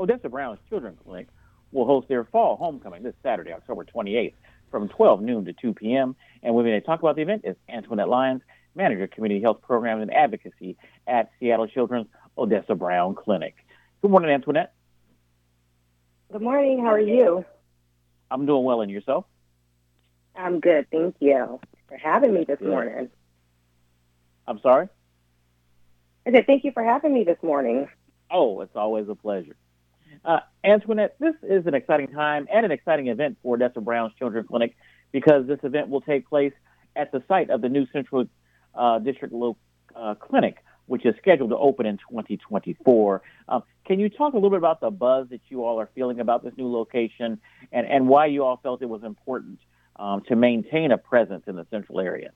Odessa Brown's Children's Clinic will host their fall homecoming this Saturday, October 28th from 12 noon to 2 p.m. And with me to talk about the event is Antwanette Lyons, Manager, of Community Health Programs and Advocacy at Seattle Children's Odessa Brown Clinic. Good morning, Antwanette. Good morning. How are you? I'm doing well, and yourself? I'm good. Thank you for having me this morning. I'm sorry? I said thank you for having me this morning. Oh, it's always a pleasure. Uh, Antwanette, this is an exciting time and an exciting event for Odessa Brown's Children's Clinic because this event will take place at the site of the new Central uh, District uh, Clinic, which is scheduled to open in 2024. Um, can you talk a little bit about the buzz that you all are feeling about this new location and, and why you all felt it was important um, to maintain a presence in the central area?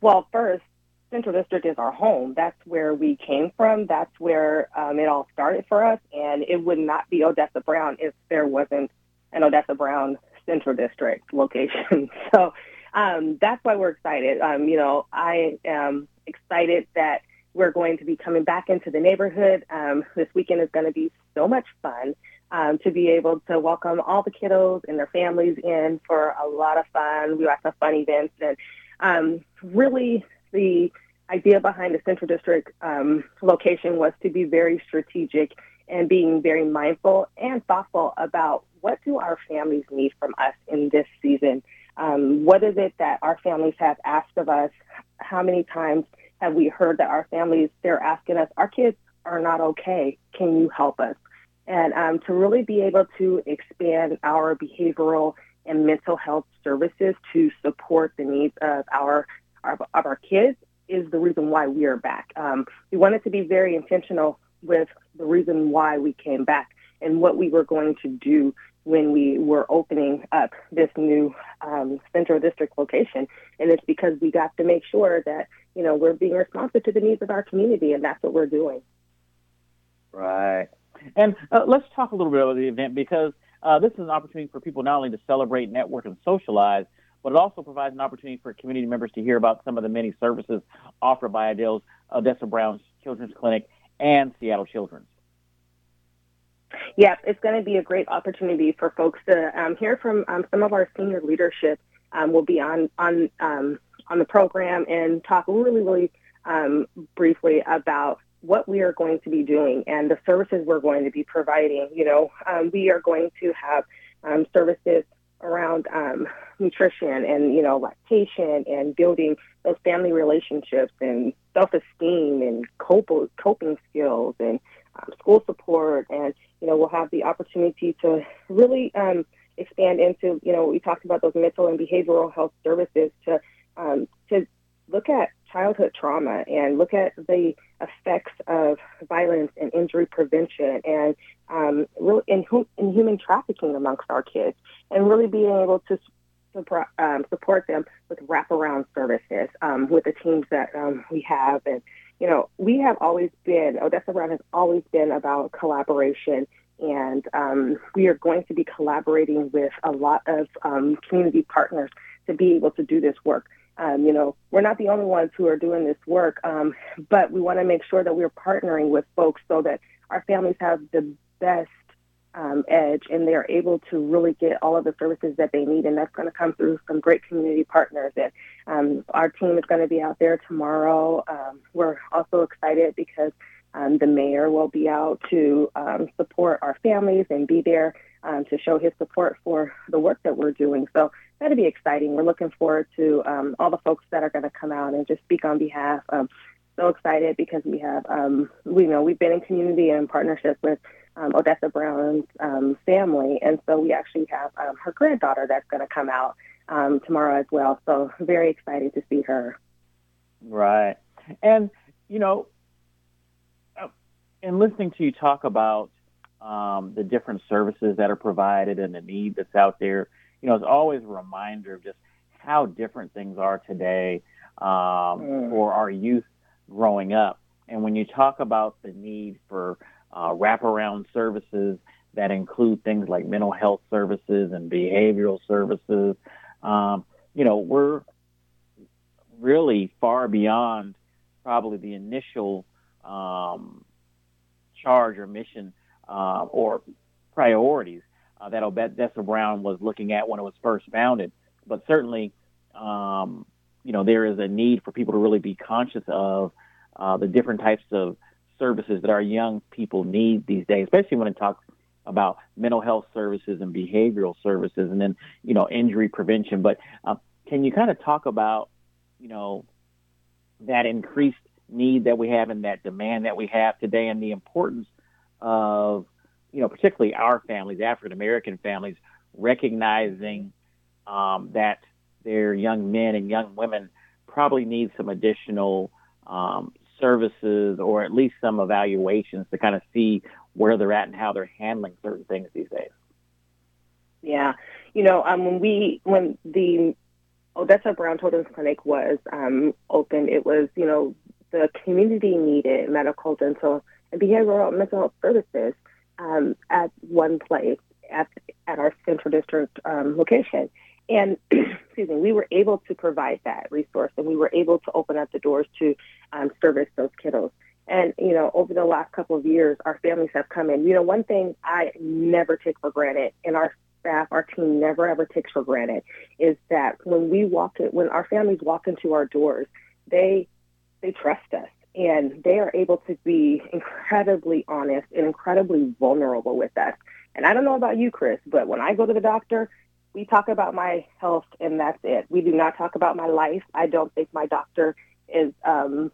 Well, first, Central District is our home. That's where we came from. That's where um, it all started for us. And it would not be Odessa Brown if there wasn't an Odessa Brown Central District location. so um, that's why we're excited. Um, you know, I am excited that we're going to be coming back into the neighborhood. Um, this weekend is going to be so much fun. Um, to be able to welcome all the kiddos and their families in for a lot of fun. We have some fun events and um, really the idea behind the Central District um, location was to be very strategic and being very mindful and thoughtful about what do our families need from us in this season. Um, what is it that our families have asked of us? How many times have we heard that our families, they're asking us, our kids are not okay. Can you help us? And um, to really be able to expand our behavioral and mental health services to support the needs of our of, our kids is the reason why we are back. Um, we wanted to be very intentional with the reason why we came back and what we were going to do when we were opening up this new um, central district location. And it's because we got to make sure that, you know, we're being responsive to the needs of our community, and that's what we're doing. Right. And uh, let's talk a little bit about the event because uh, this is an opportunity for people not only to celebrate, network, and socialize, but it also provides an opportunity for community members to hear about some of the many services offered by Adele's Odessa Brown's Children's Clinic and Seattle Children's. Yes, it's going to be a great opportunity for folks to um, hear from um, some of our senior leadership. Um, will be on on um, on the program and talk really, really um, briefly about what we are going to be doing and the services we're going to be providing. You know, um, we are going to have services around um, nutrition and you know lactation and building those family relationships and self-esteem and coping skills and um, school support. And you know we'll have the opportunity to really um, expand into you know we talked about those mental and behavioral health services to um, to look at childhood trauma and look at the effects of violence and injury prevention and um, in, in human trafficking amongst our kids, and really being able to um, support them with wraparound services um, with the teams that um, we have. And, you know, we have always been, Odessa Brown has always been about collaboration. And um, we are going to be collaborating with a lot of um, community partners to be able to do this work. Um, you know, we're not the only ones who are doing this work, um, but we want to make sure that we're partnering with folks so that our families have the best um, edge and they're able to really get all of the services that they need. And that's going to come through some great community partners. And um, our team is going to be out there tomorrow. Um, we're also excited because Um, the mayor will be out to um, support our families and be there um, to show his support for the work that we're doing. So that'll be exciting. We're looking forward to um, all the folks that are going to come out and just speak on behalf. Um, so excited because we have, um, we know we've been in community and partnership with um, Odessa Brown's family, and so we actually have her granddaughter that's going to come out tomorrow as well. So very excited to see her. Right, and you know, in listening to you talk about um, the different services that are provided and the need that's out there, you know, it's always a reminder of just how different things are today um, mm. for our youth growing up. And when you talk about the need for uh, wraparound services that include things like mental health services and behavioral services, um, you know, we're really far beyond probably the initial um, charge or mission uh, or priorities uh, that Odessa Brown was looking at when it was first founded. But certainly, um, you know, there is a need for people to really be conscious of uh, the different types of services that our young people need these days, especially when it talks about mental health services and behavioral services, and then you know injury prevention. But uh, can you kind of talk about you know that increased need that we have and that demand that we have today, and the importance of you know particularly our families, African American families, recognizing um, that their young men and young women probably need some additional um, services or at least some evaluations to kind of see where they're at and how they're handling certain things these days. Yeah, you know, um, when we when the Odessa Brown Children's Clinic was um, opened, it was you know the community needed medical, dental, and behavioral mental health services um, at one place at at our central district um, location. And excuse me, we were able to provide that resource, and we were able to open up the doors to um, service those kiddos. And you know, over the last couple of years, our families have come in. You know, one thing I never take for granted, and our staff, our team never ever takes for granted, is that when we walk in, when our families walk into our doors, they they trust us and they are able to be incredibly honest and incredibly vulnerable with us. And I don't know about you, Chris, but when I go to the doctor, we talk about my health and that's it. We do not talk about my life. I don't think my doctor is um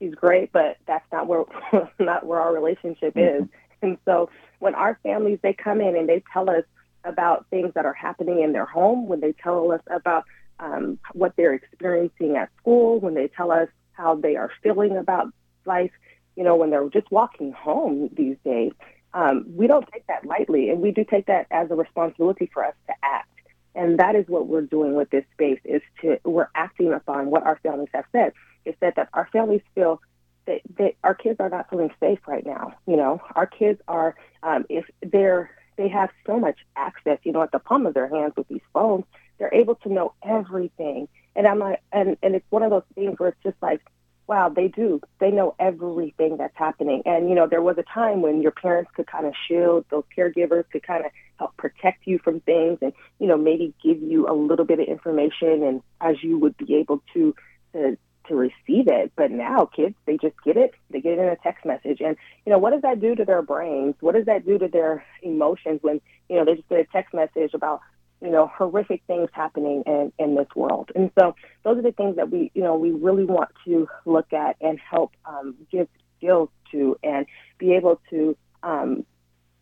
he's great, but that's not where not where our relationship mm-hmm. is. And so when our families they come in and they tell us about things that are happening in their home, when they tell us about um, what they're experiencing at school, when they tell us how they are feeling about life, you know, when they're just walking home these days, um, we don't take that lightly, and we do take that as a responsibility for us to act. And that is what we're doing with this space is to we're acting upon what our families have said. Is said that our families feel that, that our kids are not feeling safe right now. You know, our kids are um, if they're they have so much access, you know, at the palm of their hands with these phones, they're able to know everything. And I'm like, and and it's one of those things where it's just like wow, they do. They know everything that's happening. And, you know, there was a time when your parents could kind of shield, those caregivers could kind of help protect you from things and, you know, maybe give you a little bit of information and as you would be able to, to, to receive it. But now kids, they just get it. They get it in a text message. And, you know, what does that do to their brains? What does that do to their emotions when, you know, they just get a text message about you know, horrific things happening in, in this world. And so those are the things that we, you know, we really want to look at and help um, give skills to and be able to um,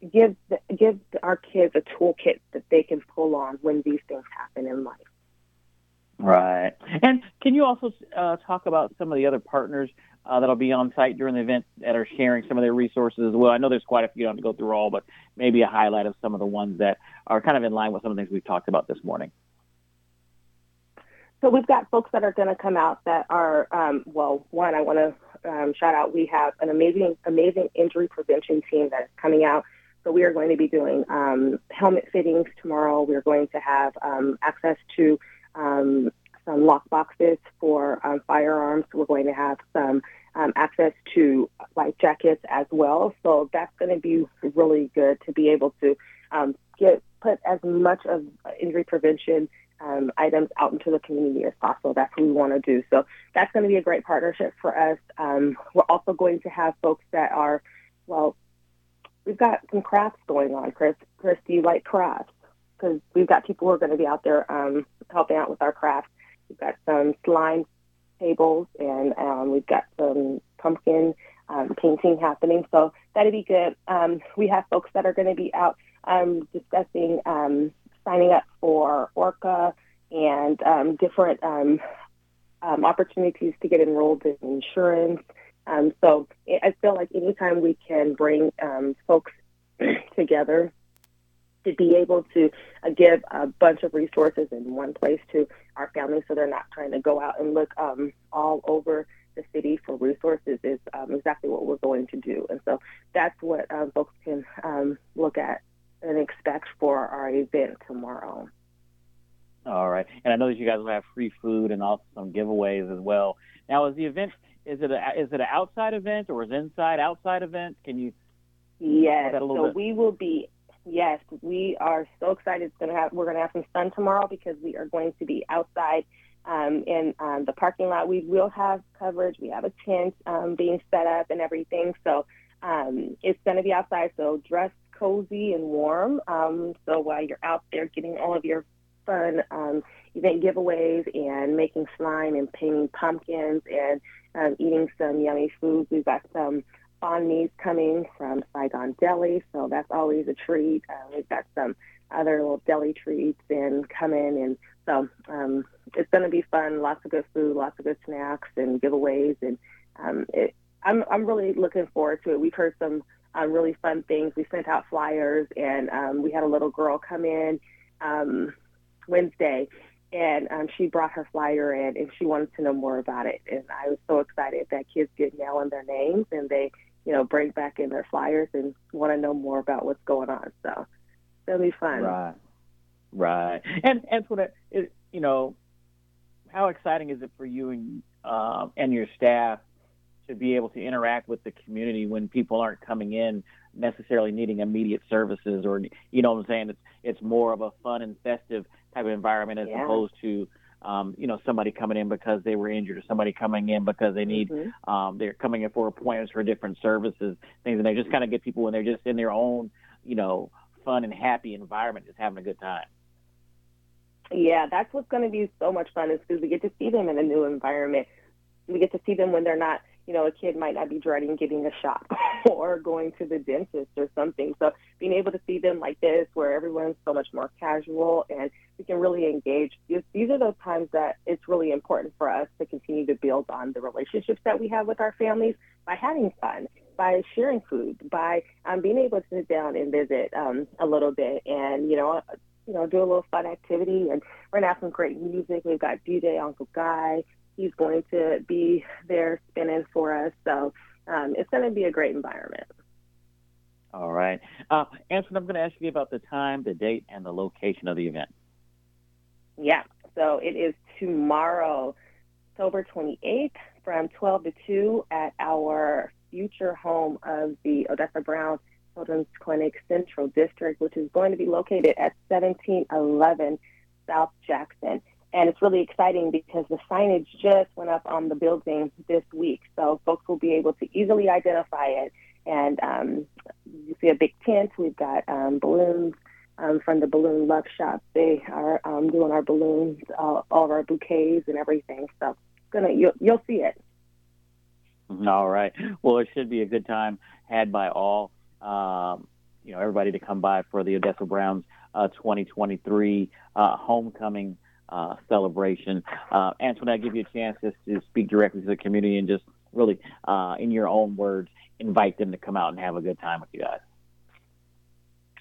give the, give our kids a toolkit that they can pull on when these things happen in life. Right. And can you also uh, talk about some of the other partners uh, that'll be on site during the event that are sharing some of their resources as well. I know there's quite a few. I don't have to go through all, but maybe a highlight of some of the ones that are kind of in line with some of the things we've talked about this morning. So we've got folks that are going to come out that are, um, well, one, I want to um, shout out, we have an amazing, amazing injury prevention team that is coming out. So we are going to be doing um, helmet fittings tomorrow. We're going to have um, access to um, some lock boxes for um, firearms. We're going to have some um, access to life jackets as well. So that's going to be really good to be able to um, get put as much of injury prevention um, items out into the community as possible. That's what we want to do. So that's going to be a great partnership for us. Um, we're also going to have folks that are, well, we've got some crafts going on. Chris, Chris, do you like crafts? Because we've got people who are going to be out there um, helping out with our crafts. We've got some slime tables, and um, we've got some pumpkin um, painting happening. So that'd be good. Um, we have folks that are going to be out um, discussing um, signing up for ORCA and um, different um, um, opportunities to get enrolled in insurance. Um, so I feel like anytime we can bring um, folks together to be able to uh, give a bunch of resources in one place to our families so they're not trying to go out and look um, all over the city for resources is um, exactly what we're going to do. And so that's what um, folks can um, look at and expect for our event tomorrow. All right, and I know that you guys will have free food and also some giveaways as well. Now, is the event is it a is it an outside event or is it inside outside event? Can you? Yes, so bit? we will be. Yes, we are so excited. It's gonna have we're gonna have some sun tomorrow because we are going to be outside um, in um, the parking lot. We will have coverage. We have a tent um, being set up and everything. So um, it's going to be outside. So dress cozy and warm. Um, so while you're out there getting all of your fun um, event giveaways and making slime and painting pumpkins and um, eating some yummy foods, we've got some banh mi's coming from Saigon Deli, so that's always a treat. Uh, we've got some other little deli treats and coming, and so um, it's going to be fun. Lots of good food, lots of good snacks and giveaways, and um, it, I'm I'm really looking forward to it. We've heard some um, really fun things. We sent out flyers, and um, we had a little girl come in um, Wednesday, and um, she brought her flyer in, and she wanted to know more about it. And I was so excited that kids get mail in their names, and they, you know, bring back in their flyers and want to know more about what's going on. So it'll be fun. Right, right. And and for that, you know, how exciting is it for you and uh, and your staff to be able to interact with the community when people aren't coming in necessarily needing immediate services or you know what I'm saying it's it's more of a fun and festive type of environment as yeah. opposed to um, you know somebody coming in because they were injured or somebody coming in because they need mm-hmm. um, they're coming in for appointments for different services things and they just kind of get people when they're just in their own you know fun and happy environment just having a good time. Yeah that's what's going to be so much fun is because we get to see them in a new environment. We get to see them when they're not you know, a kid might not be dreading getting a shot or going to the dentist or something. So being able to see them like this, where everyone's so much more casual and we can really engage, these are those times that it's really important for us to continue to build on the relationships that we have with our families by having fun, by sharing food, by um, being able to sit down and visit um, a little bit and, you know, you know, do a little fun activity. And we're to have some great music. We've got DJ Uncle Guy he's going to be there spinning for us. So um, it's going to be a great environment. All right. Uh, Anson, I'm going to ask you about the time, the date, and the location of the event. Yeah. So it is tomorrow, October 28th from 12 to 2 at our future home of the Odessa Brown Children's Clinic Central District, which is going to be located at 1711 South Jackson. And it's really exciting because the signage just went up on the building this week. So folks will be able to easily identify it. And um, you see a big tent. We've got um, balloons um, from the Balloon Love Shop. They are um, doing our balloons, uh, all of our bouquets and everything. So gonna you'll, you'll see it. All right. Well, it should be a good time had by all. Um, you know, everybody to come by for the Odessa Browns uh, 2023 uh, homecoming uh, celebration. Uh, Antwanette, I give you a chance just to speak directly to the community and just really, uh, in your own words, invite them to come out and have a good time with you guys.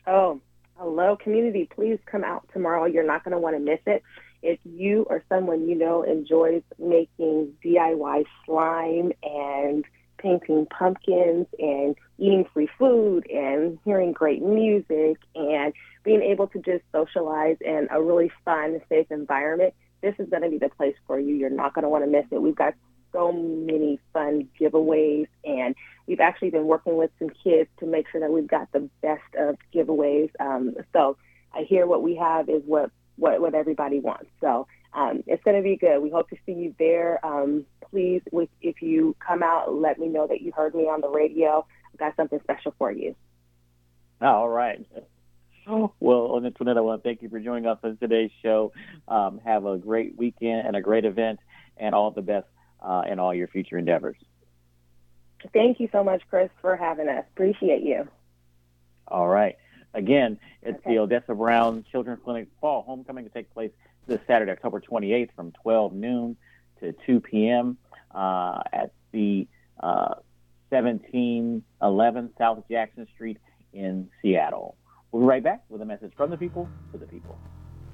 Oh, hello, community. Please come out tomorrow. You're not going to want to miss it. If you or someone you know enjoys making DIY slime and painting pumpkins and eating free food and hearing great music and being able to just socialize in a really fun, safe environment, this is going to be the place for you. You're not going to want to miss it. We've got so many fun giveaways, and we've actually been working with some kids to make sure that we've got the best of giveaways. Um, so I hear what we have is what what what everybody wants. So um, it's going to be good. We hope to see you there. Um, please, if you come out, let me know that you heard me on the radio. I've got something special for you. All right. Well, Antwanette, I want to thank you for joining us on today's show. Um, have a great weekend and a great event, and all the best uh, in all your future endeavors. Thank you so much, Chris, for having us. Appreciate you. All right. Again, it's okay. the Odessa Brown Children's Clinic Fall Homecoming to take place this Saturday, October 28th from 12 noon to 2 p.m. Uh, at the uh, 1711 South Jackson Street in Seattle. We'll be right back with a message from the people to the people.